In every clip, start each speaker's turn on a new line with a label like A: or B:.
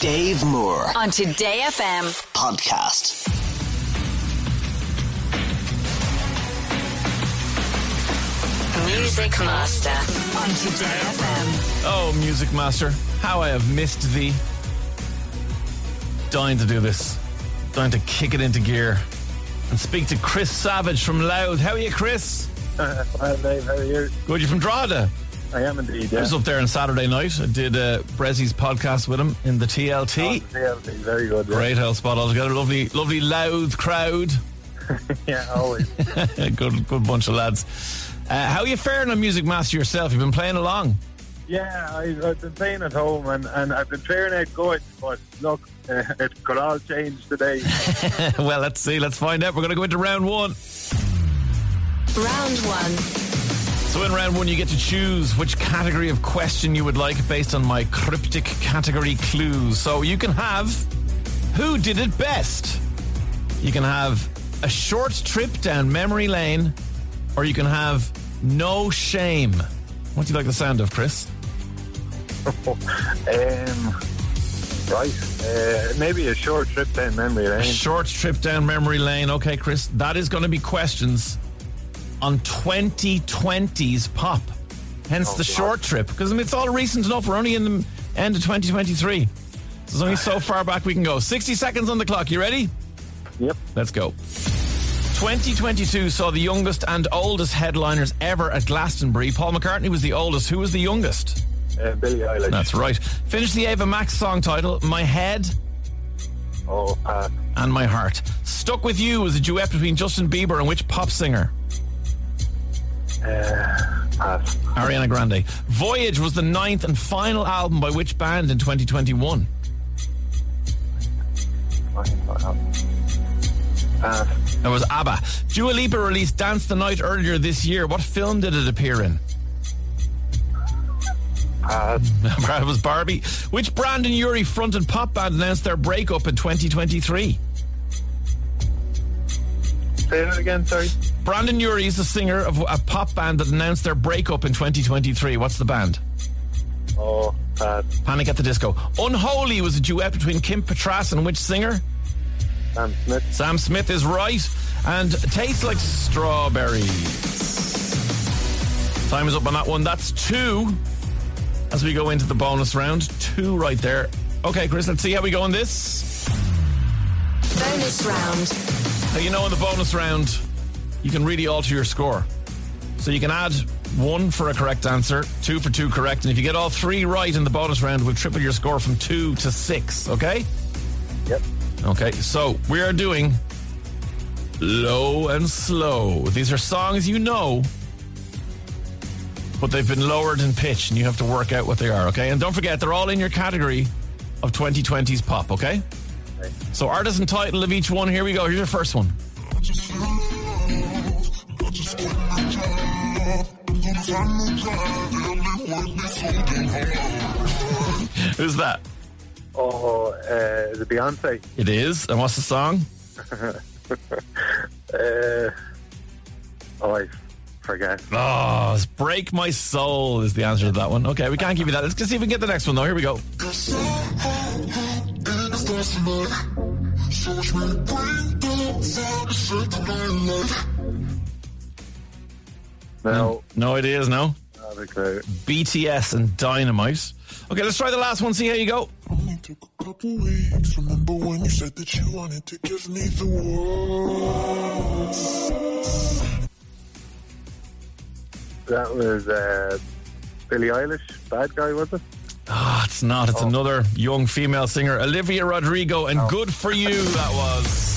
A: Dave Moore
B: on Today FM.
A: podcast.
B: Music Master on Today FM.
C: Oh, Music Master, how I have missed thee. Dying to do this. Dying to kick it into gear. And speak to Chris Savage from Louth. How are you, Chris?
D: Hi, Dave. How are you?
C: Good, you from Drogheda?
D: I am indeed.
C: I was up there on Saturday night. I did uh, Brezzy's podcast with him in the TLT.
D: Yeah, very good. Yeah.
C: Great old spot altogether. Lovely, lovely loud crowd.
D: Yeah, always.
C: good, good bunch of lads. Uh, how are you faring on Music Master yourself? You've been playing along.
D: yeah, I, I've been playing at home and, and I've been clearing out good, but look, uh, it could all change today.
C: well, let's see. Let's find out. We're going to go into round one.
B: Round one.
C: So in round one, you get to choose which category of question you would like based on my cryptic category clues. So you can have who did it best. You can have a short trip down memory lane, or you can have no shame. What do you like the sound of, Chris?
D: um, right. Uh, maybe a short trip down memory
C: A
D: lane.
C: short trip down memory lane. Okay, Chris, that is going to be questions on 2020's pop. Hence the short trip, because I mean, it's all recent enough. We're only in the end of 2023. So there's only so far back we can go. 60 seconds on the clock. You ready?
D: Yep.
C: Let's go. 2022 saw the youngest and oldest headliners ever at Glastonbury. Paul McCartney was the oldest. Who was the youngest?
D: Uh, Billie Eilish.
C: That's right. Finish the Ava Max song title, My Head
D: Oh, pass.
C: and My Heart. Stuck With You was a duet between Justin Bieber and which pop singer?
D: Uh, pass.
C: Ariana Grande. Voyage was the ninth and final album by which band in 2021?
D: Pass.
C: That was ABBA. Dua Lipa released Dance the Night earlier this year. What film did it appear in?
D: Pass.
C: it was Barbie. Which Brendon Urie fronted pop band announced their breakup in 2023?
D: Say that again, sorry.
C: Brendon Urie is the singer of a pop band that announced their breakup in 2023. What's the band?
D: Oh, pass.
C: Panic at the Disco. Unholy was a duet between Kim Petras and which singer?
D: Sam Smith.
C: Sam Smith is right. And tastes like strawberries. Time is up on that one. That's two as we go into the bonus round. Two right there. Okay, Chris, let's see how we go on this.
B: Bonus round.
C: Now, you know, in the bonus round, you can really alter your score. So you can add one for a correct answer, two for two correct, and if you get all three right in the bonus round, we'll triple your score from two to six, okay?
D: Yep.
C: Okay, so we are doing low and slow. These are songs you know, but they've been lowered in pitch, and you have to work out what they are, okay? And don't forget, they're all in your category of 2020's pop, okay?
D: Okay.
C: So, artist and title of each one. Here we go. Here's your first one. Who's that?
D: Oh, uh, is it Beyonce?
C: It is. And what's the song?
D: Uh, oh, I forget.
C: Oh, it's Break My Soul is the answer to that one. Okay, we can't give you that. Let's see if we can get the next one, though. Here we go.
D: No.
C: No ideas, no?
D: Not a clue.
C: BTS and Dynamite. Okay, let's try the last one, see how you go.
E: Only took a couple weeks. Remember when you said that you wanted to give me the world?
D: That was uh, Billie Eilish. Bad guy, was it?
C: Ah, it's not. It's another young female singer, Olivia Rodrigo, and good for you, that was.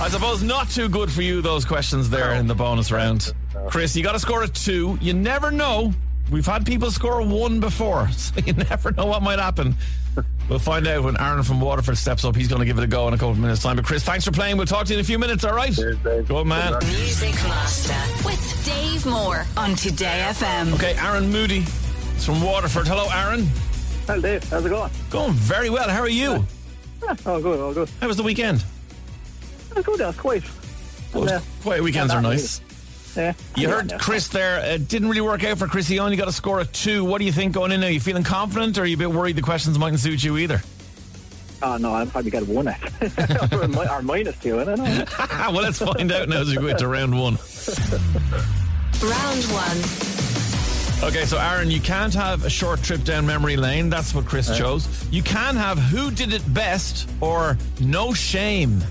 C: I suppose not too good for you, those questions there in the bonus round. Chris, you got to score a two. You never know. We've had people score a one before, so you never know what might happen. We'll find out when Aaron from Waterford steps up. He's going to give it a go in a couple of minutes' time. But Chris, thanks for playing. We'll talk to you in a few minutes, all right?
D: Cheers, Dave.
C: Go on, man.
D: Good.
B: Music Master with Dave Moore on Today FM.
C: Okay, Aaron Moody is from Waterford. Hello, Aaron.
F: Hello, Dave. How's it going?
C: Going very well. How are you?
F: Yeah, all good, all good.
C: How was the weekend?
F: Oh, good, that's quiet.
C: Good.
F: Yeah.
C: Uh, quiet weekends are nice.
F: Yeah.
C: You
F: Yeah,
C: heard
F: yeah.
C: Chris there. It didn't really work out for Chris. He only got a score of two. What do you think going in now? You feeling confident or are you a bit worried the questions mightn't suit you either?
F: Oh, no, I'll probably get one it. Eh? or, mi- or minus two, I don't know.
C: well, let's find out now as we go into round one.
B: Round one.
C: Okay, so Aaron, you can't have a short trip down memory lane. That's what Chris chose. You can have who did it best or no shame.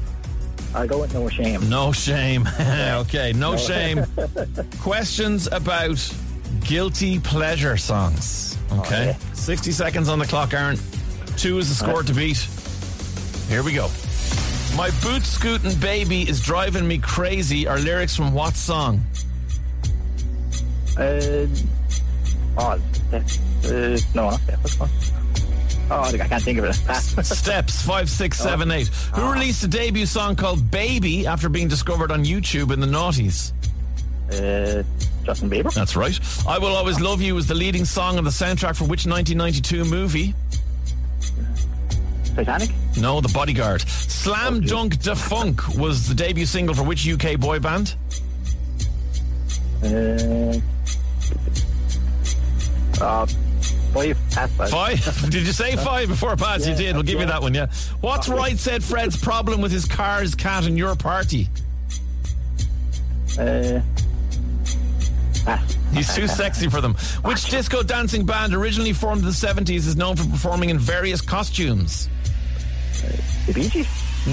F: I'll go with no shame.
C: No shame. okay, no shame. Questions about guilty pleasure songs. Okay.
F: Okay.
C: 60 seconds on the clock, Aaron. Two is the score to beat. Here we go. My boot scooting baby is driving me crazy are lyrics from what song?
F: Uh, oh, uh, no, not that. What's one? Oh, I can't think of it.
C: Steps five, six, seven, eight. Who released a debut song called Baby after being discovered on YouTube in the noughties?
F: uh, Justin Bieber.
C: That's right. I Will Always Love You was the leading song on the soundtrack for which 1992 movie?
F: Titanic.
C: No, The Bodyguard. Slam Dunk Da Funk was the debut single for which UK boy band?
F: Uh, uh, five. Five.
C: Five? did you say five before pass? you did. We'll give you that one, yeah. What's right, said Fred's problem with his car, his cat, and your party?
F: Uh.
C: He's too sexy for them. Which disco dancing band originally formed in the 70s is known for performing in various costumes?
F: The Bee Gees.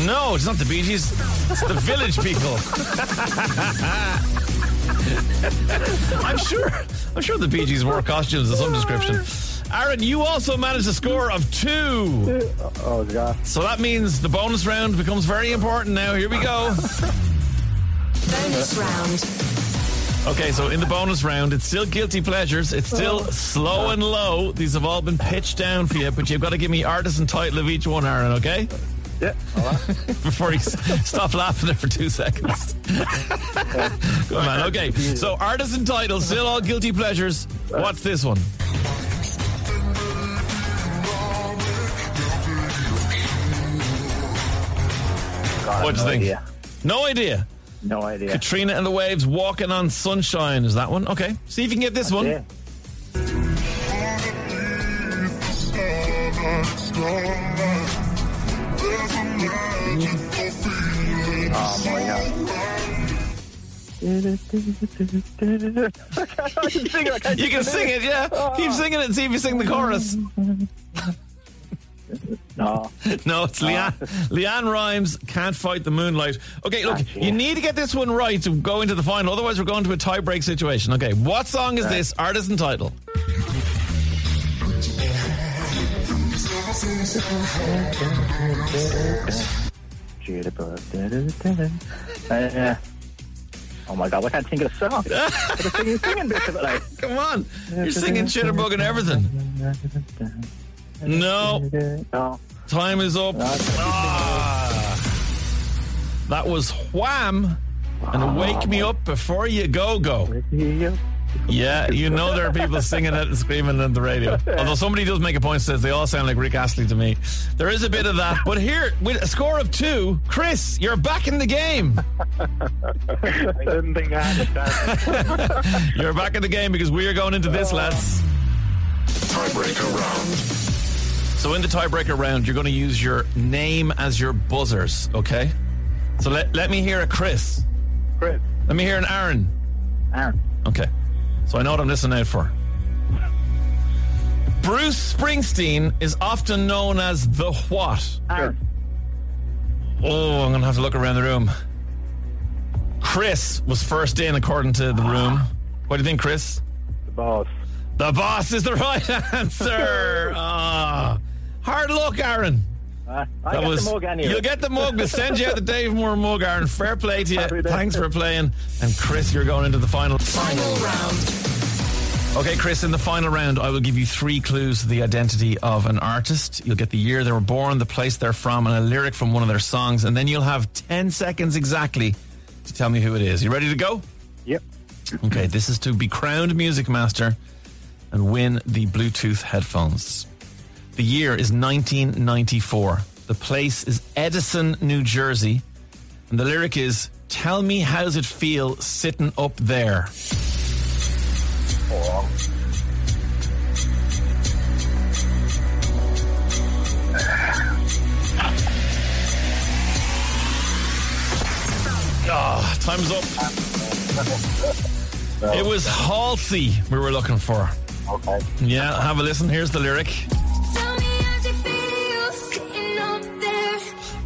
C: No, it's not the Bee Gees. It's the Village People. I'm sure. I'm sure the Bee Gees wore costumes of some description. Aaron, you also managed a score of two.
F: Oh, God.
C: So that means the bonus round becomes very important now. Here we go.
B: Bonus round.
C: Okay, so in the bonus round, it's still guilty pleasures. It's still oh. slow and low. These have all been pitched down for you, but you've got to give me artist and title of each one, Aaron, okay?
F: Yeah. All right.
C: Before he s- stop laughing there for two seconds. Good man. Okay, so artist and title, still all guilty pleasures. What's this one?
F: God,
C: What'd
F: no
C: you think?
F: Idea.
C: No idea.
F: No idea.
C: Katrina and the Waves, Walking on Sunshine. Is that one? Okay. See if you can get this one.
F: Yeah. Oh my god. I can sing it. I
C: You can sing it, yeah. Keep singing it and see if you sing the chorus.
F: No.
C: No, it's LeAnn. LeAnn Rimes can't fight the moonlight. Okay, look,
F: Ah,
C: you need to get this one right to go into the final. Otherwise, we're going to a tie-break situation. Okay, what song is this? Artist and title.
F: Uh, oh my god, can't think of the song. But the singing, singing bits of it, like.
C: Come on, you're singing Jitterbug and everything. No,
F: No.
C: time is up. Ah. That was Wham and Wake Me Up Before You Go Go. Yeah, you know there are people singing it and screaming on the radio. Although somebody does make a point says they all sound like Rick Astley to me. There is a bit of that. But here, with a score of two, Chris, you're back in the game.
F: I didn't think I had that.
C: You're back in the game because we are going into this, lads.
E: Tiebreaker round.
C: So in the tiebreaker round, you're going to use your name as your buzzers, okay? So let, let me hear a Chris.
F: Chris.
C: Let me hear an Aaron.
F: Aaron.
C: Okay. So I know what I'm listening out for. Bruce Springsteen is often known as the what?
F: Aaron.
C: Oh, I'm going to have to look around the room. Chris was first in according to the room. What do you think, Chris?
F: The boss.
C: The boss is the right answer. Ah. Hard luck, Aaron.
F: Uh, I got the mug anyway.
C: You'll get the mug. We'll send you out the Dave Moore mug, Aaron. Fair play to you. Thanks for playing. And Chris, you're going into the final.
B: Final round.
C: Okay, Chris, in the final round, I will give you three clues to the identity of an artist. You'll get the year they were born, the place they're from, and a lyric from one of their songs. And then you'll have 10 seconds exactly to tell me who it is. You ready to go?
F: Yep.
C: Okay, this is to be crowned Music Master and win the Bluetooth headphones. The year is 1994. The place is Edison, New Jersey. And the lyric is Tell me, how's it feel sitting up there?
D: Oh,
C: Ah, time's up. It was Halsey we were looking for.
D: okay.
C: Yeah, have a listen. Here's the lyric.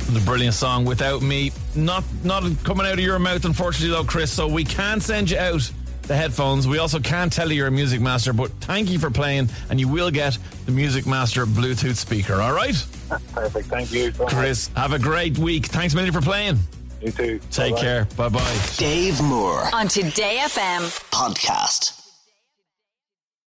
C: The brilliant song "Without Me." Not not coming out of your mouth, unfortunately, though, Chris. So we can send you out the headphones. We also can't tell you you're a music master, but thank you for playing, and you will get the Music Master Bluetooth speaker. All right,
D: Perfect. Thank you so much.
C: Chris. Have a great week. Thanks, million for playing.
D: You too.
C: Take
D: Bye-bye.
C: care. Bye bye.
A: Dave Moore
B: on Today FM.
A: podcast.